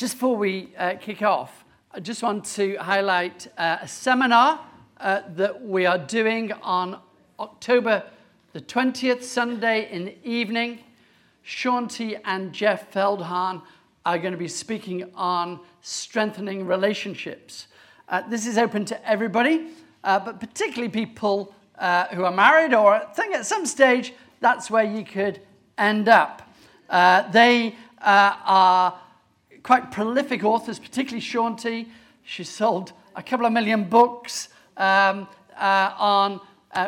Just before we uh, kick off, I just want to highlight uh, a seminar uh, that we are doing on October the 20th, Sunday in the evening. Shaunti and Jeff Feldhahn are going to be speaking on strengthening relationships. Uh, this is open to everybody, uh, but particularly people uh, who are married or think at some stage that's where you could end up. They are quite prolific authors, particularly Shaunti. She sold a couple of million books um, uh, on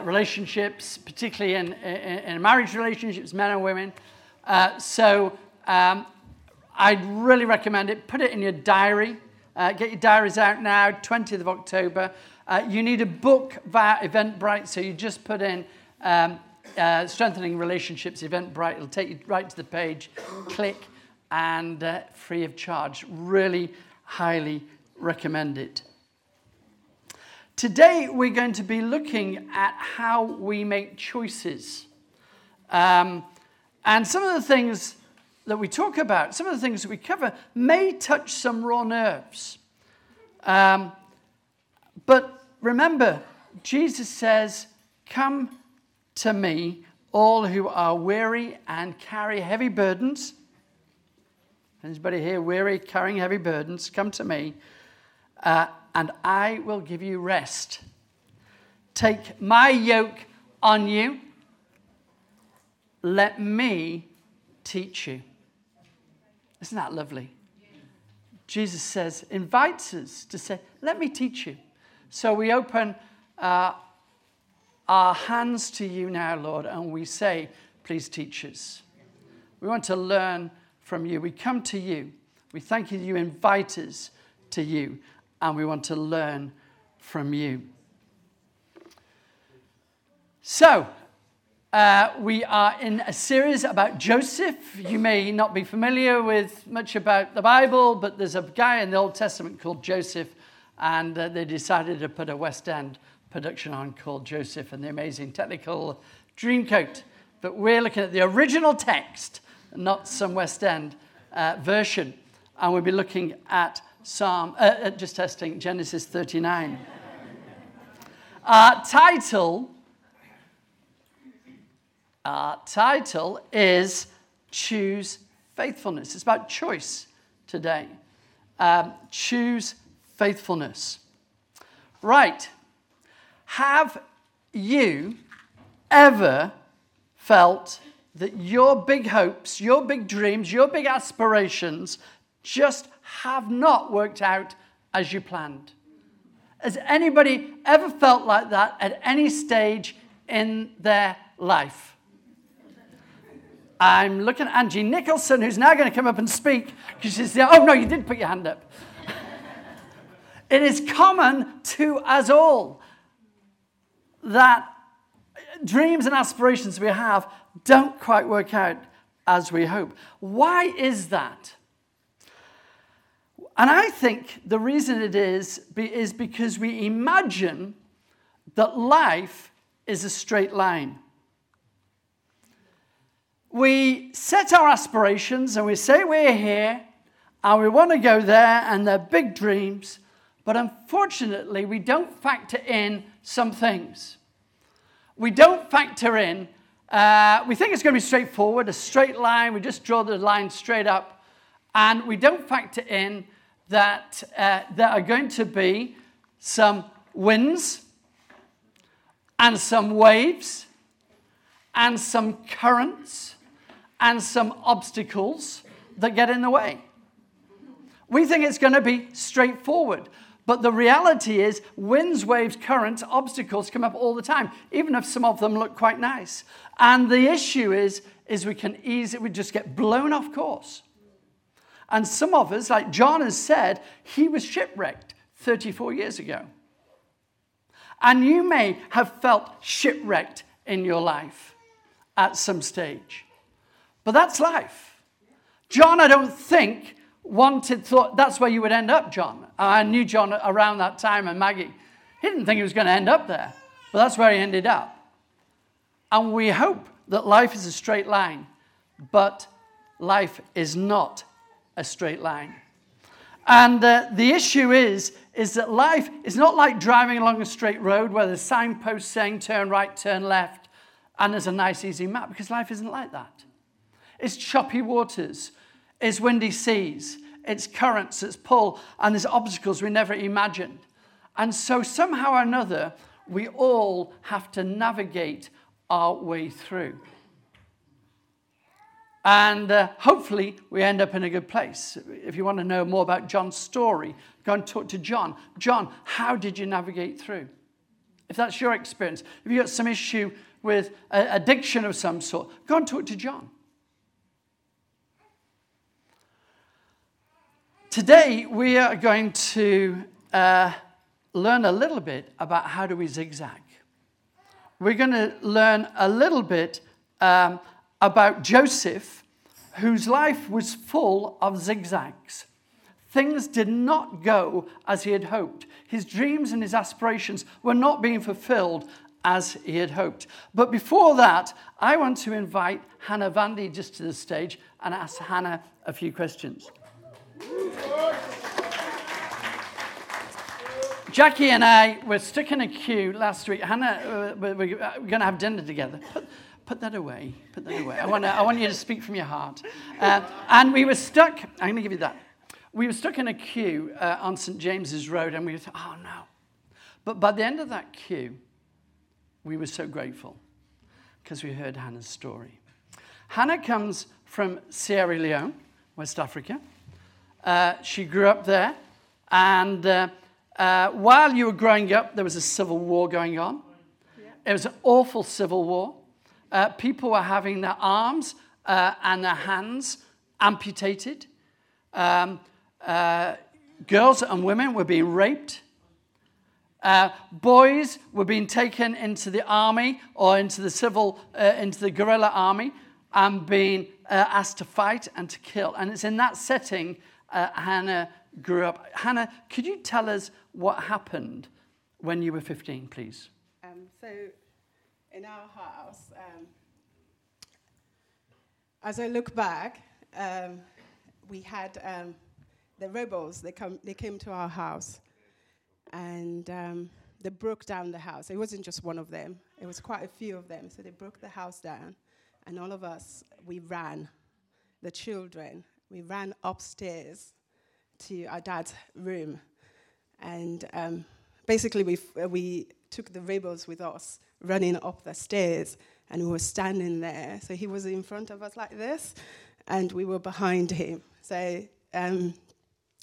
relationships, particularly in, in, in, marriage relationships, men and women. so um, I'd really recommend it. Put it in your diary. Uh, get your diaries out now, 20th of October. Uh, you need a book via Eventbrite, so you just put in um, uh, Strengthening Relationships Eventbrite. It'll take you right to the page. Click and uh, free of charge. Really highly recommend it. Today, we're going to be looking at how we make choices. Um, and some of the things that we talk about, some of the things that we cover, may touch some raw nerves. Um, but remember, Jesus says, Come to me, all who are weary and carry heavy burdens. Anybody here weary, carrying heavy burdens? Come to me, uh, and I will give you rest. Take my yoke on you. Let me teach you. Isn't that lovely? Jesus says, invites us to say, Let me teach you. So we open uh, our hands to you now, Lord, and we say, Please teach us. We want to learn from you. We come to you. We thank you you invite us to you, and we want to learn from you. So, uh, we are in a series about Joseph. You may not be familiar with much about the Bible, but there's a guy in the Old Testament called Joseph, and uh, they decided to put a West End production on called Joseph and the Amazing Technicolor Dreamcoat. But we're looking at the original text, not some West End uh, version, and we'll be looking at Psalm, uh, uh just testing Genesis 39. Our title our title is Choose Faithfulness. It's about choice today. Um, choose faithfulness. Right. Have you ever felt that your big hopes, your big dreams, your big aspirations just have not worked out as you planned? Has anybody ever felt like that at any stage in their life? I'm looking at Angie Nicholson, who's now going to come up and speak because she's there. Oh, no, you did put your hand up. it is common to us all that dreams and aspirations we have don't quite work out as we hope. Why is that? And I think the reason it is is because we imagine that life is a straight line we set our aspirations and we say we're here and we want to go there and they're big dreams, but unfortunately, we don't factor in some things. We don't factor in, uh, we think it's going to be straightforward, a straight line, we just draw the line straight up, and we don't factor in that uh, there are going to be some winds and some waves and some currents and some obstacles that get in the way. We think it's going to be straightforward. But the reality is, winds, waves, currents, obstacles come up all the time, even if some of them look quite nice. And the issue is, is we can easily we just get blown off course. And some of us, like John has said, he was shipwrecked 34 years ago. And you may have felt shipwrecked in your life at some stage. But that's life. John, I don't think, wanted, thought that's where you would end up, John. I knew John around that time and Maggie. He didn't think he was going to end up there, but that's where he ended up. And we hope that life is a straight line, but life is not a straight line. And uh, the issue is, is that life is not like driving along a straight road where there's signposts saying turn right, turn left, and there's a nice easy map, because life isn't like that. It's choppy waters, it's windy seas, it's currents, it's pull, and there's obstacles we never imagined. And so, somehow or another, we all have to navigate our way through. And uh, hopefully, we end up in a good place. If you want to know more about John's story, go and talk to John. John, how did you navigate through? If that's your experience, if you've got some issue with addiction of some sort, go and talk to John. Today, we are going to uh, learn a little bit about how do we zigzag. We're going to learn a little bit um, about Joseph, whose life was full of zigzags. Things did not go as he had hoped. His dreams and his aspirations were not being fulfilled as he had hoped. But before that, I want to invite Hannah Vandy just to the stage and ask Hannah a few questions. Jackie and I were stuck in a queue last week. Hannah, uh, we're, we're going to have dinner together. Put, put that away. Put that away. I want, I want you to speak from your heart. Uh, and we were stuck. I'm going to give you that. We were stuck in a queue uh, on St. James's Road, and we thought, oh no. But by the end of that queue, we were so grateful because we heard Hannah's story. Hannah comes from Sierra Leone, West Africa. Uh, she grew up there, and uh, uh, while you were growing up, there was a civil war going on. Yeah. It was an awful civil war. Uh, people were having their arms uh, and their hands amputated. Um, uh, girls and women were being raped. Uh, boys were being taken into the army or into the civil, uh, into the guerrilla army and being uh, asked to fight and to kill. And it's in that setting Hannah grew up. Hannah, could you tell us what happened when you were 15, please? Um, so in our house, um, as I look back, um, we had um, the rebels, they, come, they came to our house and um, they broke down the house. It wasn't just one of them, it was quite a few of them. So they broke the house down, and all of us, we ran, the children, we ran upstairs to our dad's room. And um, basically, we, we took the rebels with us running up the stairs and we were standing there. So he was in front of us like this, and we were behind him. So, um,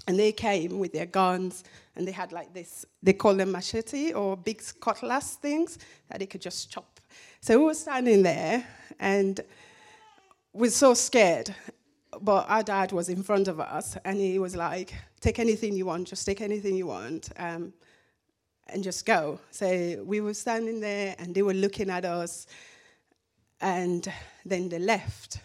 and they came with their guns, and they had like this, they call them machete or big cutlass things that they could just chop. So we were standing there, and we were so scared. But our dad was in front of us, and he was like, Take anything you want, just take anything you want. Um, and just go. So we were standing there and they were looking at us and then they left.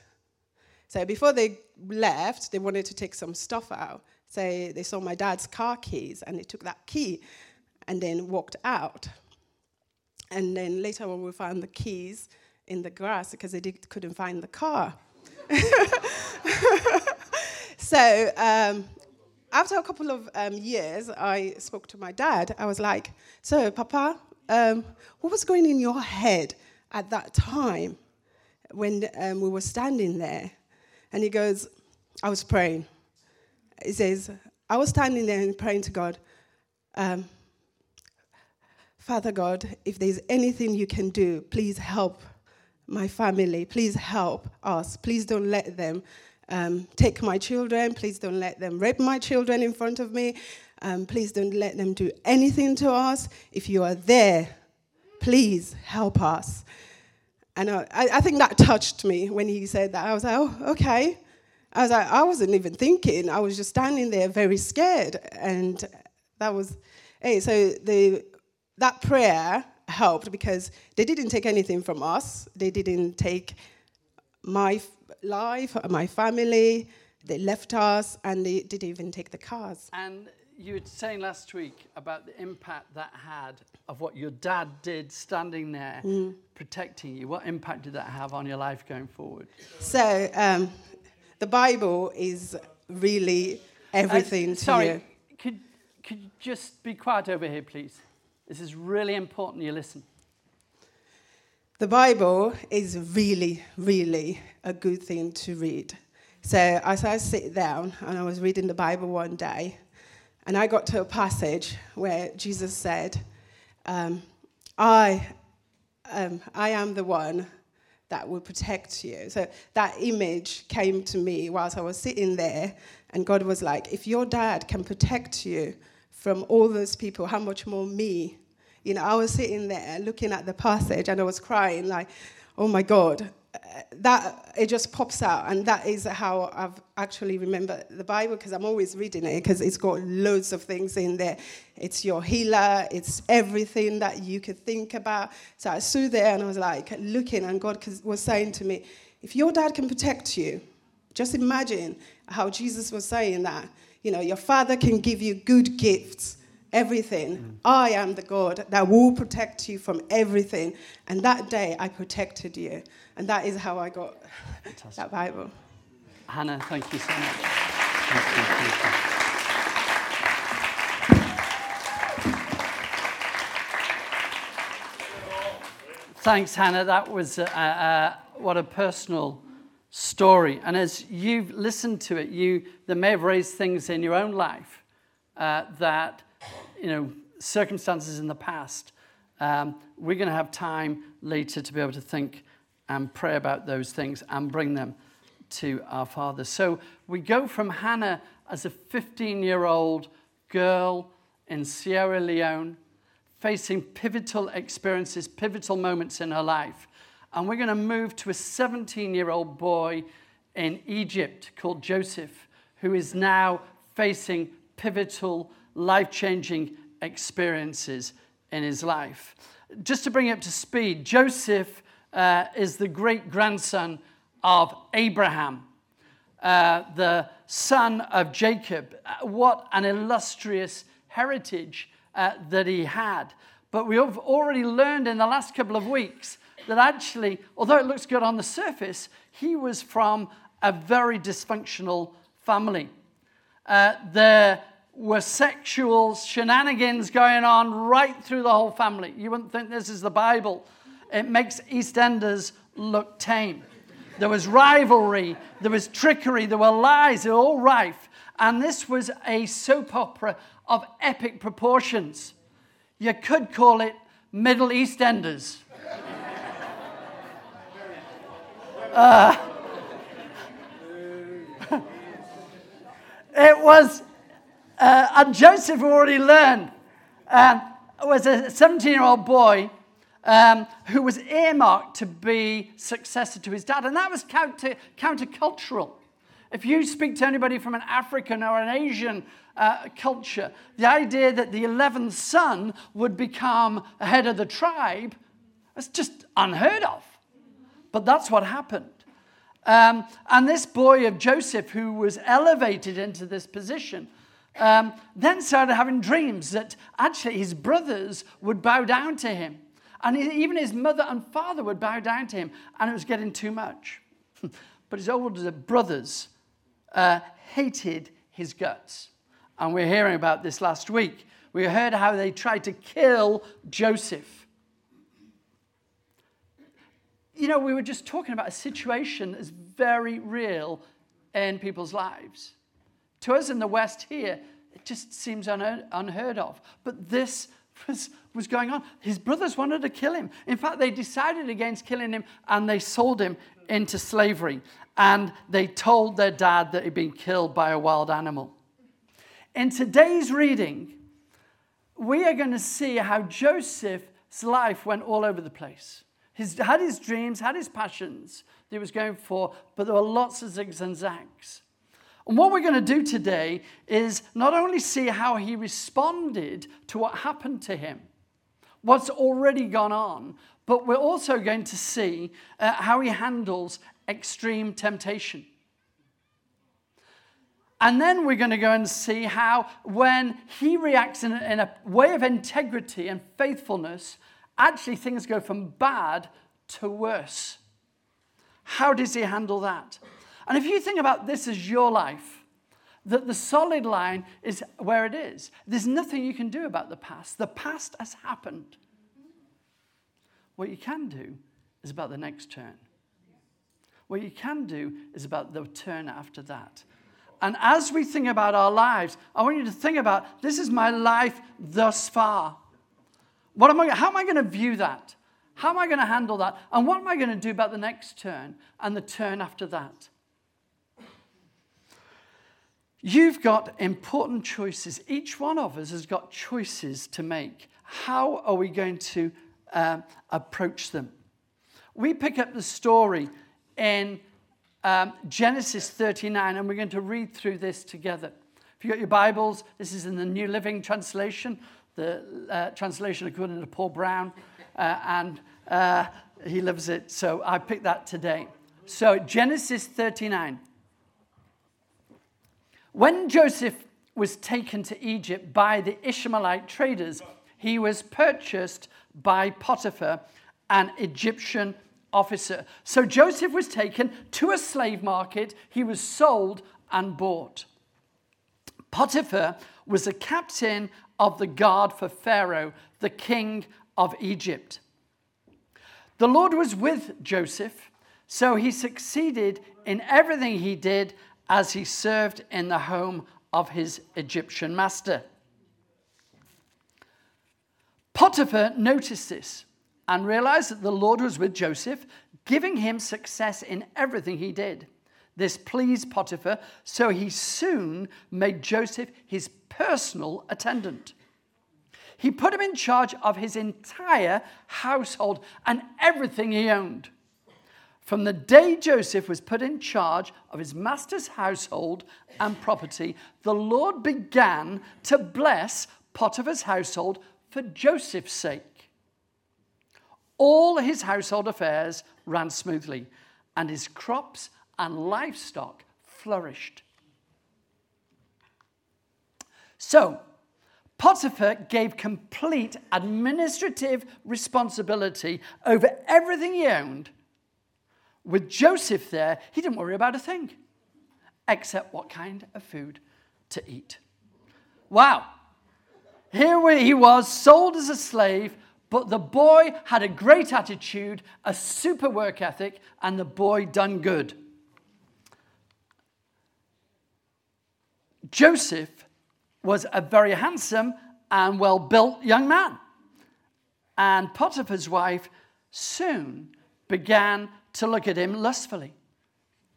So before they left, they wanted to take some stuff out. So they saw my dad's car keys and they took that key and then walked out. And then later when we found the keys in the grass because they did, couldn't find the car. so um, after a couple of um, years, I spoke to my dad. I was like, So, Papa, um, what was going in your head at that time when um, we were standing there? And he goes, I was praying. He says, I was standing there and praying to God, um, Father God, if there's anything you can do, please help my family. Please help us. Please don't let them um, take my children. Please don't let them rape my children in front of me. Um, please don't let them do anything to us. If you are there, please help us. And I, I think that touched me when he said that. I was like, oh, okay. I was like, I wasn't even thinking. I was just standing there very scared. And that was, hey, so the, that prayer helped because they didn't take anything from us. They didn't take my life, my family. They left us and they didn't even take the cars. And you were saying last week about the impact that had of what your dad did standing there mm. protecting you. What impact did that have on your life going forward? So, um, the Bible is really everything Uh, to sorry, you. Could, could you just be quiet over here, please? This is really important you listen. The Bible is really, really a good thing to read. So as I sit down and I was reading the Bible one day, and I got to a passage where Jesus said, um, I, um, I am the one that will protect you. So that image came to me whilst I was sitting there, and God was like, if your dad can protect you from all those people, how much more me? You know, I was sitting there looking at the passage and I was crying, like, oh my God, that it just pops out and that is how i've actually remembered the bible because i'm always reading it because it's got loads of things in there. It's your healer it's everything that you could think about. So i stood there and i was like looking and god was saying to me if your dad can protect you just imagine how jesus was saying that you know your father can give you good gifts everything. Mm. I am the God that will protect you from everything. And that day I protected you. And that is how I got Fantastic. that Bible. Hannah, thank you so much. Thank you, thank you. Thanks, Hannah. That was uh, uh, what a personal story. And as you've listened to it, you there may have raised things in your own life uh, that you know circumstances in the past. Um, we're going to have time later to be able to think and pray about those things and bring them to our Father. So we go from Hannah as a 15 year old girl in Sierra Leone, facing pivotal experiences, pivotal moments in her life. And we're going to move to a 17 year old boy in Egypt called Joseph, who is now facing pivotal, life changing experiences in his life. Just to bring you up to speed, Joseph uh, is the great grandson of Abraham, uh, the son of Jacob. Uh, what an illustrious heritage uh, that he had. But we have already learned in the last couple of weeks that actually, although it looks good on the surface, he was from a very dysfunctional family. Uh, there were sexual shenanigans going on right through the whole family. You wouldn't think this is the Bible, it makes EastEnders look tame. There was rivalry, there was trickery, there were lies, they were all rife. And this was a soap opera of epic proportions. You could call it Middle EastEnders. Uh, it was, uh, and Joseph already learned, um, was a 17 year old boy um, who was earmarked to be successor to his dad. And that was counter, countercultural. If you speak to anybody from an African or an Asian uh, culture, the idea that the 11th son would become head of the tribe is just unheard of. But that's what happened. Um, and this boy of Joseph, who was elevated into this position, um, then started having dreams that actually his brothers would bow down to him. And even his mother and father would bow down to him, and it was getting too much. but his older brothers uh, hated his guts. And we're hearing about this last week. We heard how they tried to kill Joseph. You know, we were just talking about a situation that's very real in people's lives. To us in the West here, it just seems unheard of. But this was, was going on. His brothers wanted to kill him. In fact, they decided against killing him and they sold him into slavery. And they told their dad that he'd been killed by a wild animal. In today's reading, we are going to see how Joseph's life went all over the place. He had his dreams, had his passions that he was going for, but there were lots of zigs and zags. And what we're going to do today is not only see how he responded to what happened to him, what's already gone on, but we're also going to see uh, how he handles extreme temptation. And then we're going to go and see how, when he reacts in in a way of integrity and faithfulness, actually things go from bad to worse. How does he handle that? And if you think about this as your life, that the solid line is where it is. There's nothing you can do about the past. The past has happened. What you can do is about the next turn. What you can do is about the turn after that. And as we think about our lives, I want you to think about this is my life thus far. What am I, how am I going to view that? How am I going to handle that? And what am I going to do about the next turn and the turn after that? You've got important choices. Each one of us has got choices to make. How are we going to uh, approach them? We pick up the story in um, Genesis 39, and we're going to read through this together. If you've got your Bibles, this is in the New Living Translation, the uh, translation according to Paul Brown, uh, and uh, he loves it, so I picked that today. So, Genesis 39. When Joseph was taken to Egypt by the Ishmaelite traders, he was purchased by Potiphar, an Egyptian officer. So Joseph was taken to a slave market, he was sold and bought. Potiphar was a captain of the guard for Pharaoh, the king of Egypt. The Lord was with Joseph, so he succeeded in everything he did as he served in the home of his Egyptian master. Potiphar noticed this and realized that the Lord was with Joseph, giving him success in everything he did. This pleased Potiphar, so he soon made Joseph his personal attendant. He put him in charge of his entire household and everything he owned. From the day Joseph was put in charge of his master's household and property, the Lord began to bless Potiphar's household for Joseph's sake. All his household affairs ran smoothly, and his crops and livestock flourished. So, Potiphar gave complete administrative responsibility over everything he owned with Joseph there, he didn't worry about a thing except what kind of food to eat. Wow. Here he was, sold as a slave, but the boy had a great attitude, a super work ethic, and the boy done good. Joseph was a very handsome and well built young man. And Potiphar's wife soon began to look at him lustfully.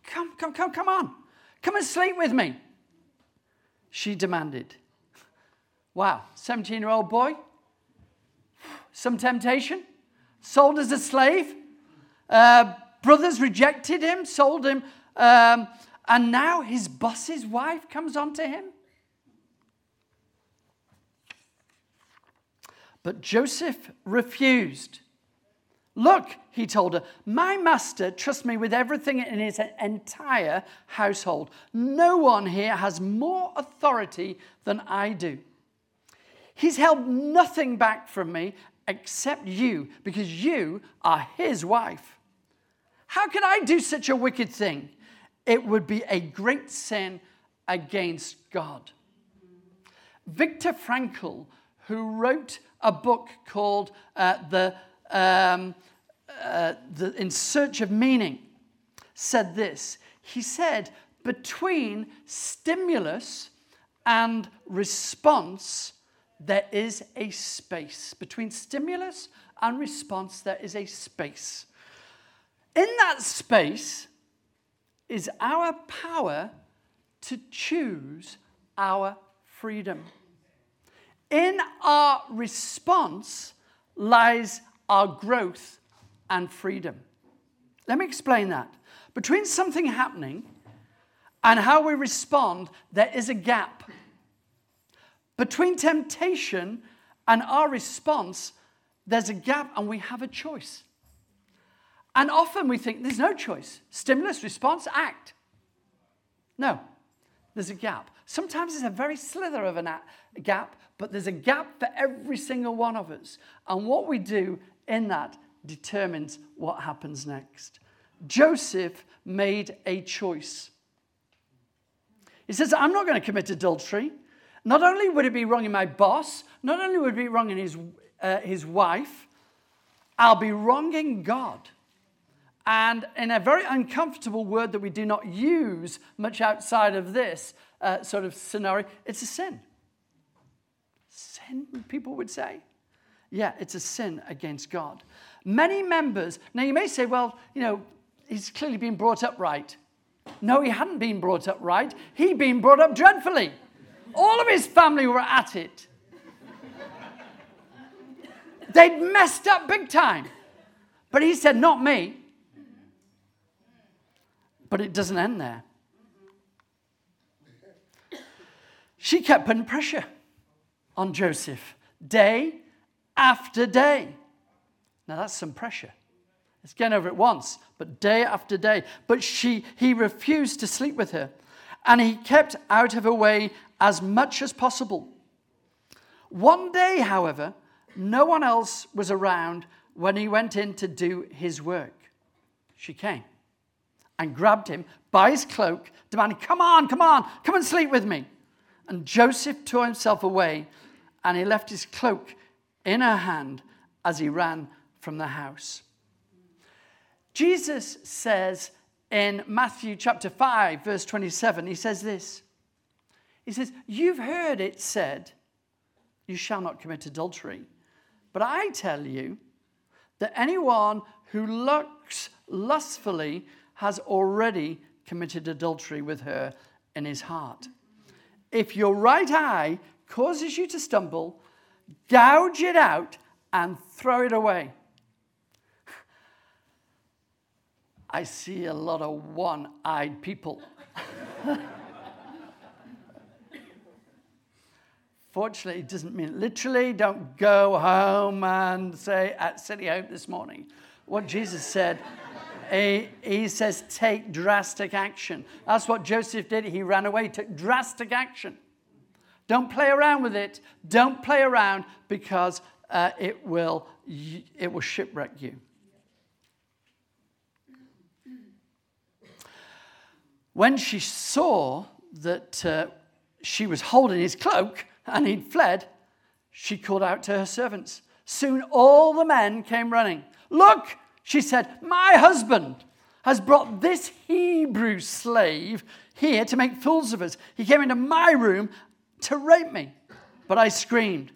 Come, come, come, come on. Come and sleep with me. She demanded. Wow, 17 year old boy. Some temptation. Sold as a slave. Uh, brothers rejected him, sold him. Um, and now his boss's wife comes on to him. But Joseph refused. Look, he told her, my master trusts me with everything in his entire household. No one here has more authority than I do. He's held nothing back from me except you, because you are his wife. How can I do such a wicked thing? It would be a great sin against God. Viktor Frankl, who wrote a book called uh, The um, uh, the, in search of meaning, said this. He said, between stimulus and response, there is a space. Between stimulus and response, there is a space. In that space is our power to choose our freedom. In our response lies our growth and freedom. Let me explain that. Between something happening and how we respond, there is a gap. Between temptation and our response, there's a gap and we have a choice. And often we think there's no choice stimulus, response, act. No, there's a gap. Sometimes it's a very slither of a gap, but there's a gap for every single one of us. And what we do in that determines what happens next. Joseph made a choice. He says, I'm not going to commit adultery. Not only would it be wrong in my boss, not only would it be wrong in his, uh, his wife, I'll be wronging God. And in a very uncomfortable word that we do not use much outside of this uh, sort of scenario, it's a sin. Sin, people would say. Yeah, it's a sin against God. Many members, now you may say, well, you know, he's clearly been brought up right. No, he hadn't been brought up right. He'd been brought up dreadfully. All of his family were at it. They'd messed up big time. But he said, Not me. But it doesn't end there. She kept putting pressure on Joseph day after day. Now that's some pressure. It's getting over it once, but day after day. But she, he refused to sleep with her, and he kept out of her way as much as possible. One day, however, no one else was around when he went in to do his work. She came and grabbed him by his cloak, demanding, Come on, come on, come and sleep with me. And Joseph tore himself away, and he left his cloak in her hand as he ran from the house. Jesus says in Matthew chapter 5, verse 27, he says this. He says, You've heard it said, You shall not commit adultery. But I tell you that anyone who looks lustfully has already committed adultery with her in his heart. If your right eye causes you to stumble, gouge it out and throw it away. I see a lot of one eyed people. Fortunately, it doesn't mean literally, don't go home and say at City Hope this morning. What Jesus said, he, he says, take drastic action. That's what Joseph did. He ran away, took drastic action. Don't play around with it. Don't play around because uh, it, will, it will shipwreck you. When she saw that uh, she was holding his cloak and he'd fled, she called out to her servants. Soon all the men came running. Look, she said, my husband has brought this Hebrew slave here to make fools of us. He came into my room to rape me. But I screamed.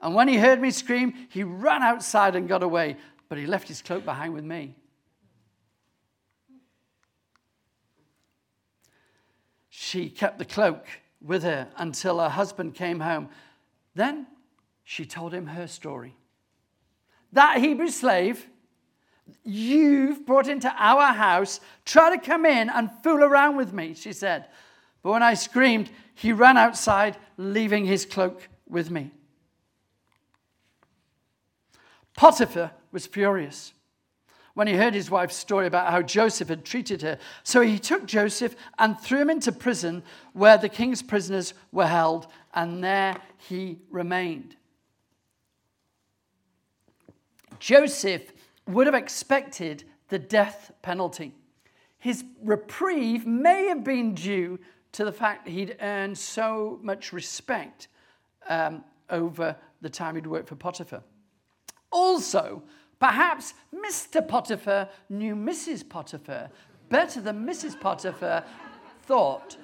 And when he heard me scream, he ran outside and got away. But he left his cloak behind with me. she kept the cloak with her until her husband came home. Then she told him her story. That Hebrew slave you've brought into our house, try to come in and fool around with me, she said. But when I screamed, he ran outside, leaving his cloak with me. Potiphar was furious when he heard his wife's story about how Joseph had treated her. So he took Joseph and threw him into prison where the king's prisoners were held, and there he remained. Joseph would have expected the death penalty. His reprieve may have been due to the fact that he'd earned so much respect um, over the time he'd worked for Potiphar. Also, Perhaps Mr. Potiphar knew Mrs. Potiphar better than Mrs. Potiphar thought.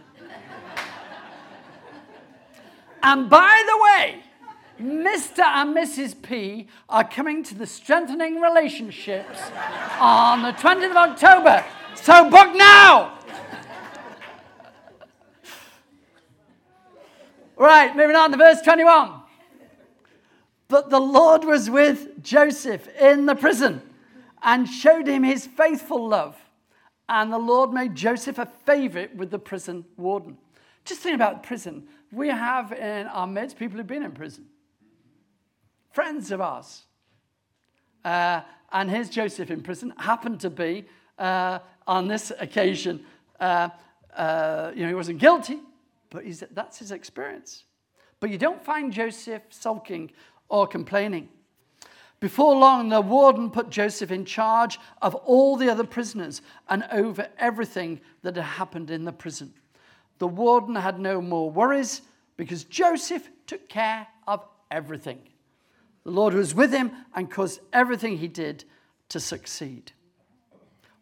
and by the way, Mr. and Mrs. P are coming to the Strengthening Relationships on the 20th of October. So book now! right, moving on to verse 21. But the Lord was with Joseph in the prison and showed him his faithful love. And the Lord made Joseph a favorite with the prison warden. Just think about prison. We have in our midst people who've been in prison, friends of ours. Uh, and here's Joseph in prison, happened to be uh, on this occasion, uh, uh you know, he wasn't guilty, but that's his experience. But you don't find Joseph sulking or complaining. Before long, the warden put Joseph in charge of all the other prisoners and over everything that had happened in the prison. The warden had no more worries because Joseph took care of everything. The Lord was with him and caused everything he did to succeed.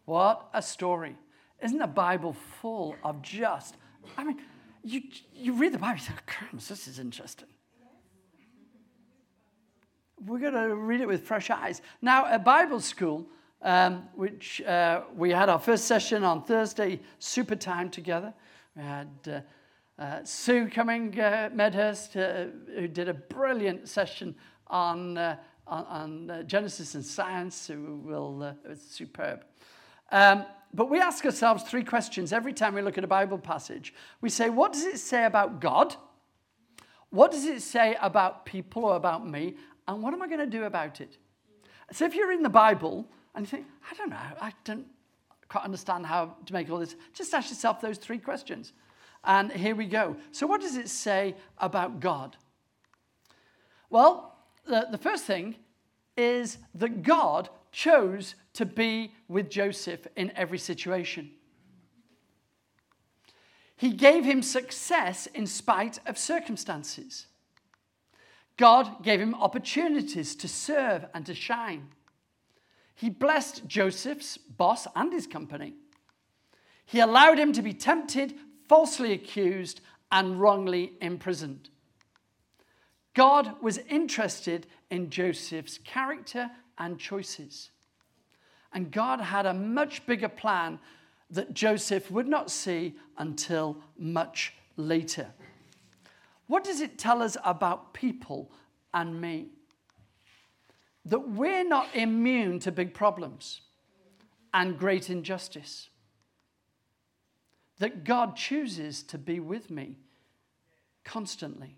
What a story. Isn't the Bible full of just, I mean, you, you read the Bible, you think, oh, this is interesting. We're going to read it with fresh eyes. Now, at Bible school, um, which uh, we had our first session on Thursday, super time together. We had uh, uh, Sue coming, uh, Medhurst, uh, who did a brilliant session on, uh, on, on uh, Genesis and science, will, uh, it was superb. Um, but we ask ourselves three questions every time we look at a Bible passage. We say, what does it say about God? What does it say about people or about me? And what am I going to do about it? So if you're in the Bible and you think, I don't know, I don't quite understand how to make all this, just ask yourself those three questions. And here we go. So, what does it say about God? Well, the, the first thing is that God chose to be with Joseph in every situation. He gave him success in spite of circumstances. God gave him opportunities to serve and to shine. He blessed Joseph's boss and his company. He allowed him to be tempted falsely accused, and wrongly imprisoned. God was interested in Joseph's character and choices. And God had a much bigger plan that Joseph would not see until much later. What does it tell us about people and me? That we're not immune to big problems and great injustice that God chooses to be with me constantly,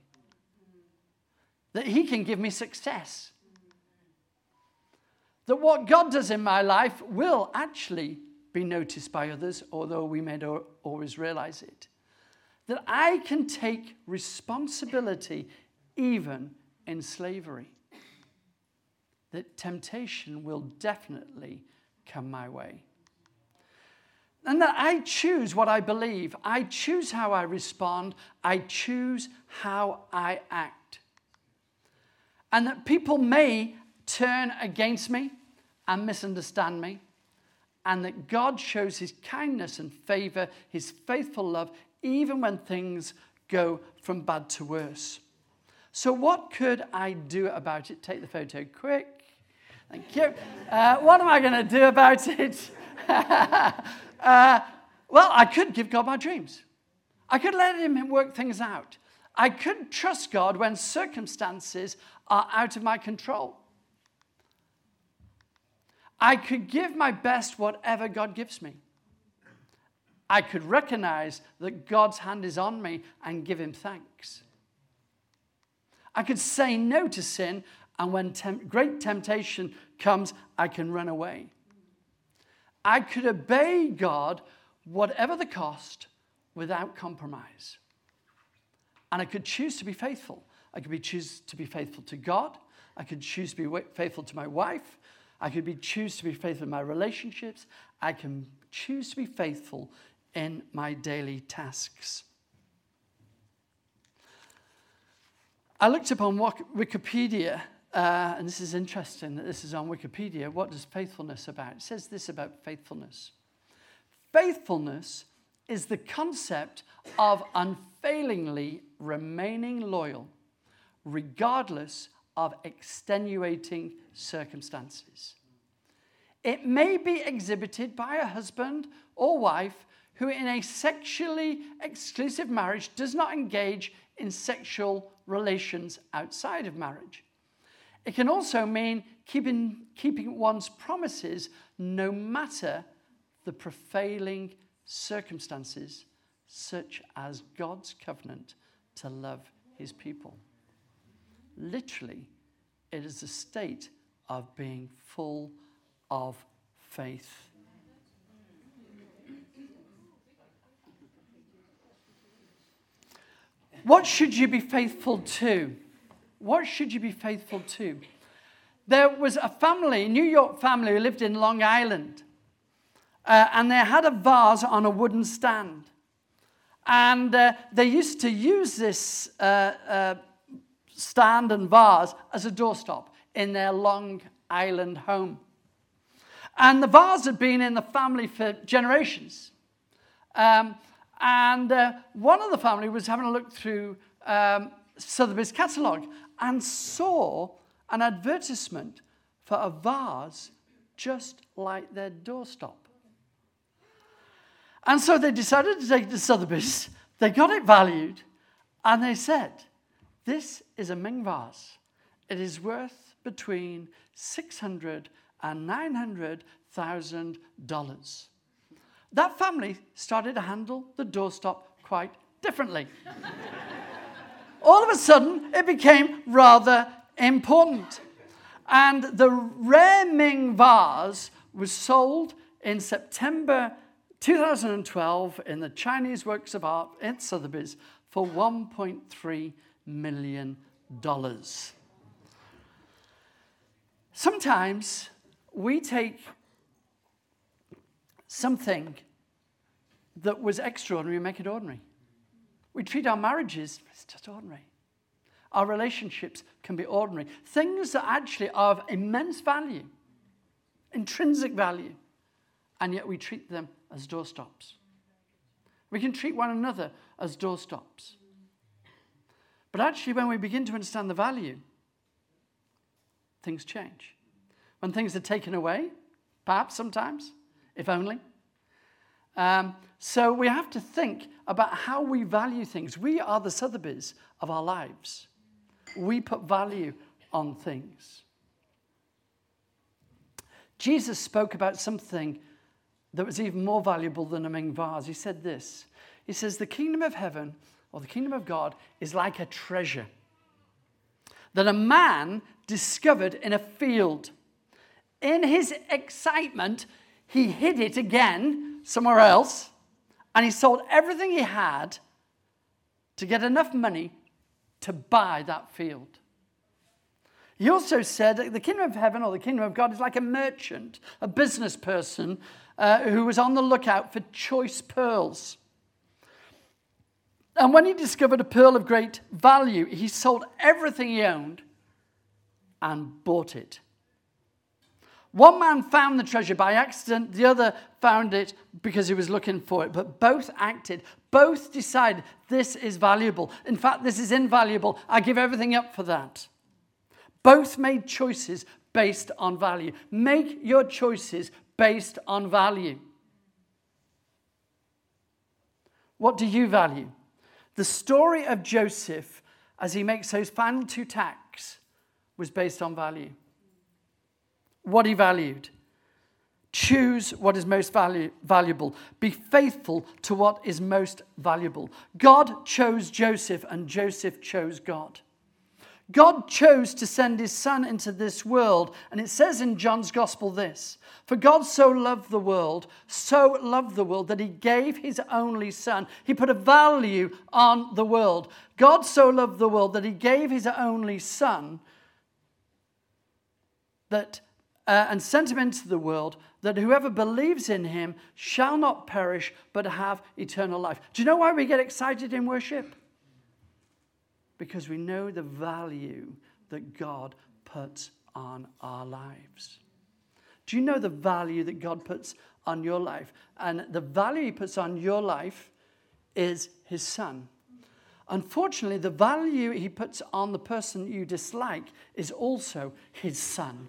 that He can give me success, that what God does in my life will actually be noticed by others, although we may not always realize it. That I can take responsibility even in slavery. That temptation will definitely come my way. And that I choose what I believe. I choose how I respond. I choose how I act. And that people may turn against me and misunderstand me. And that God shows his kindness and favor, his faithful love, even when things go from bad to worse. So, what could I do about it? Take the photo quick. Thank you. Uh, what am I going to do about it? Uh, well, I could give God my dreams. I could let Him work things out. I could trust God when circumstances are out of my control. I could give my best whatever God gives me. I could recognize that God's hand is on me and give Him thanks. I could say no to sin, and when tem- great temptation comes, I can run away. I could obey God, whatever the cost, without compromise. And I could choose to be faithful. I could be choose to be faithful to God. I could choose to be faithful to my wife. I could be choose to be faithful in my relationships. I can choose to be faithful in my daily tasks. I looked up on Wikipedia uh, and this is interesting that this is on Wikipedia. What does faithfulness about? It says this about faithfulness. Faithfulness is the concept of unfailingly remaining loyal, regardless of extenuating circumstances. It may be exhibited by a husband or wife who, in a sexually exclusive marriage, does not engage in sexual relations outside of marriage. It can also mean keeping, keeping one's promises no matter the prevailing circumstances, such as God's covenant to love his people. Literally, it is a state of being full of faith. What should you be faithful to? What should you be faithful to? There was a family, a New York family, who lived in Long Island. Uh, and they had a vase on a wooden stand. And uh, they used to use this uh, uh, stand and vase as a doorstop in their Long Island home. And the vase had been in the family for generations. Um, and uh, one of the family was having a look through um, Sotheby's catalogue and saw an advertisement for a vase just like their doorstop. And so they decided to take it to Sotheby's. They got it valued, and they said, This is a Ming vase. It is worth between 600 and 900,000 dollars. That family started to handle the doorstop quite differently. All of a sudden, it became rather important. And the rare Ming vase was sold in September 2012 in the Chinese Works of Art in Sotheby's for $1.3 million. Sometimes we take something that was extraordinary and make it ordinary. We treat our marriages, it's just ordinary. Our relationships can be ordinary. Things that actually are of immense value, intrinsic value, and yet we treat them as doorstops. We can treat one another as doorstops. But actually, when we begin to understand the value, things change. When things are taken away, perhaps sometimes, if only. Um, so we have to think about how we value things. We are the Sotheby's of our lives. We put value on things. Jesus spoke about something that was even more valuable than a Ming vase. He said this He says, The kingdom of heaven or the kingdom of God is like a treasure that a man discovered in a field. In his excitement, he hid it again somewhere else and he sold everything he had to get enough money to buy that field. He also said the kingdom of heaven or the kingdom of God is like a merchant, a business person uh, who was on the lookout for choice pearls. And when he discovered a pearl of great value, he sold everything he owned and bought it. One man found the treasure by accident, the other found it because he was looking for it. But both acted, both decided this is valuable. In fact, this is invaluable. I give everything up for that. Both made choices based on value. Make your choices based on value. What do you value? The story of Joseph as he makes those final two tacks was based on value. What he valued. Choose what is most valu- valuable. Be faithful to what is most valuable. God chose Joseph, and Joseph chose God. God chose to send his son into this world. And it says in John's gospel this For God so loved the world, so loved the world that he gave his only son. He put a value on the world. God so loved the world that he gave his only son that, uh, and sent him into the world that whoever believes in him shall not perish but have eternal life. Do you know why we get excited in worship? Because we know the value that God puts on our lives. Do you know the value that God puts on your life? And the value He puts on your life is His Son. Unfortunately, the value He puts on the person you dislike is also His Son.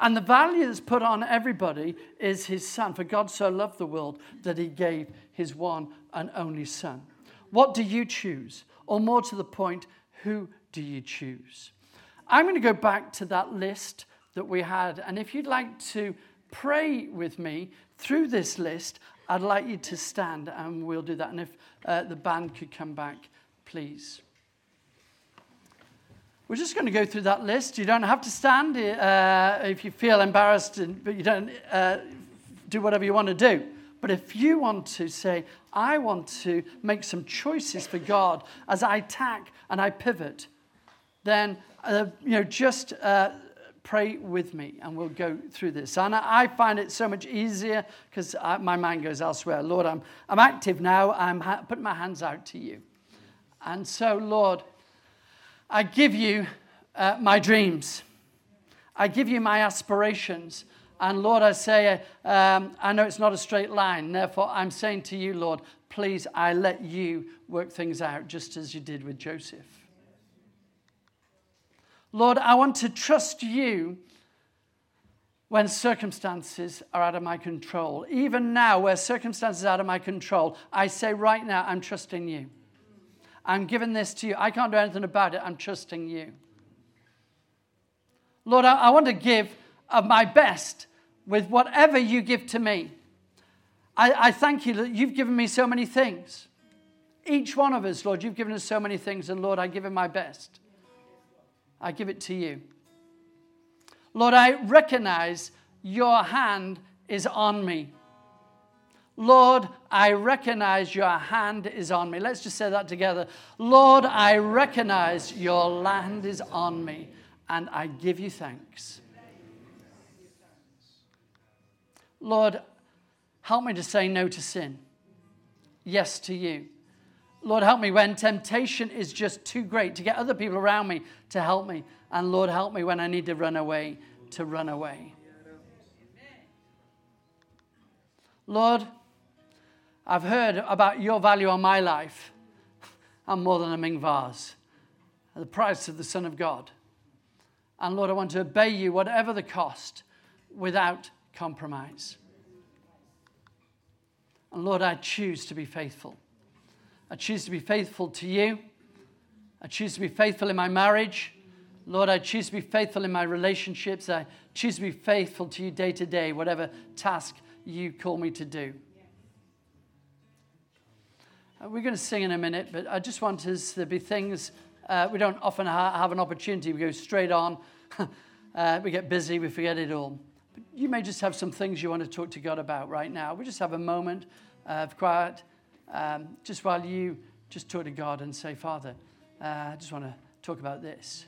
and the value that's put on everybody is His Son. For God so loved the world that He gave His one and only Son. What do you choose? Or more to the point, who do you choose? I'm going to go back to that list that we had. And if you'd like to pray with me through this list, I'd like you to stand and we'll do that. And if uh, the band could come back, please. We're just going to go through that list. You don't have to stand uh, if you feel embarrassed, and, but you don't uh, do whatever you want to do. But if you want to say, I want to make some choices for God as I tack and I pivot, then uh, you know just uh, pray with me and we'll go through this. And I find it so much easier because my mind goes elsewhere. Lord, I'm, I'm active now. I'm ha- putting my hands out to you. And so, Lord, I give you uh, my dreams. I give you my aspirations. And Lord, I say, um, I know it's not a straight line. Therefore, I'm saying to you, Lord, please, I let you work things out just as you did with Joseph. Lord, I want to trust you when circumstances are out of my control. Even now, where circumstances are out of my control, I say right now, I'm trusting you. I'm giving this to you. I can't do anything about it. I'm trusting you. Lord, I, I want to give of my best with whatever you give to me. I, I thank you that you've given me so many things. Each one of us, Lord, you've given us so many things, and Lord, I give it my best. I give it to you. Lord, I recognize your hand is on me. Lord, I recognize your hand is on me. Let's just say that together. Lord, I recognize your hand is on me, and I give you thanks. Lord, help me to say no to sin, yes to you. Lord, help me when temptation is just too great to get other people around me to help me. And Lord, help me when I need to run away to run away. Lord, I've heard about your value on my life. I'm more than a Ming vase, the price of the Son of God. And Lord, I want to obey you, whatever the cost, without compromise. And Lord, I choose to be faithful. I choose to be faithful to you. I choose to be faithful in my marriage. Lord, I choose to be faithful in my relationships. I choose to be faithful to you day to day, whatever task you call me to do. Uh, we're going to sing in a minute, but I just want us to be things uh, we don't often ha- have an opportunity. We go straight on. uh, we get busy, we forget it all. You may just have some things you want to talk to God about right now. We just have a moment of quiet um, just while you just talk to God and say, Father, uh, I just want to talk about this.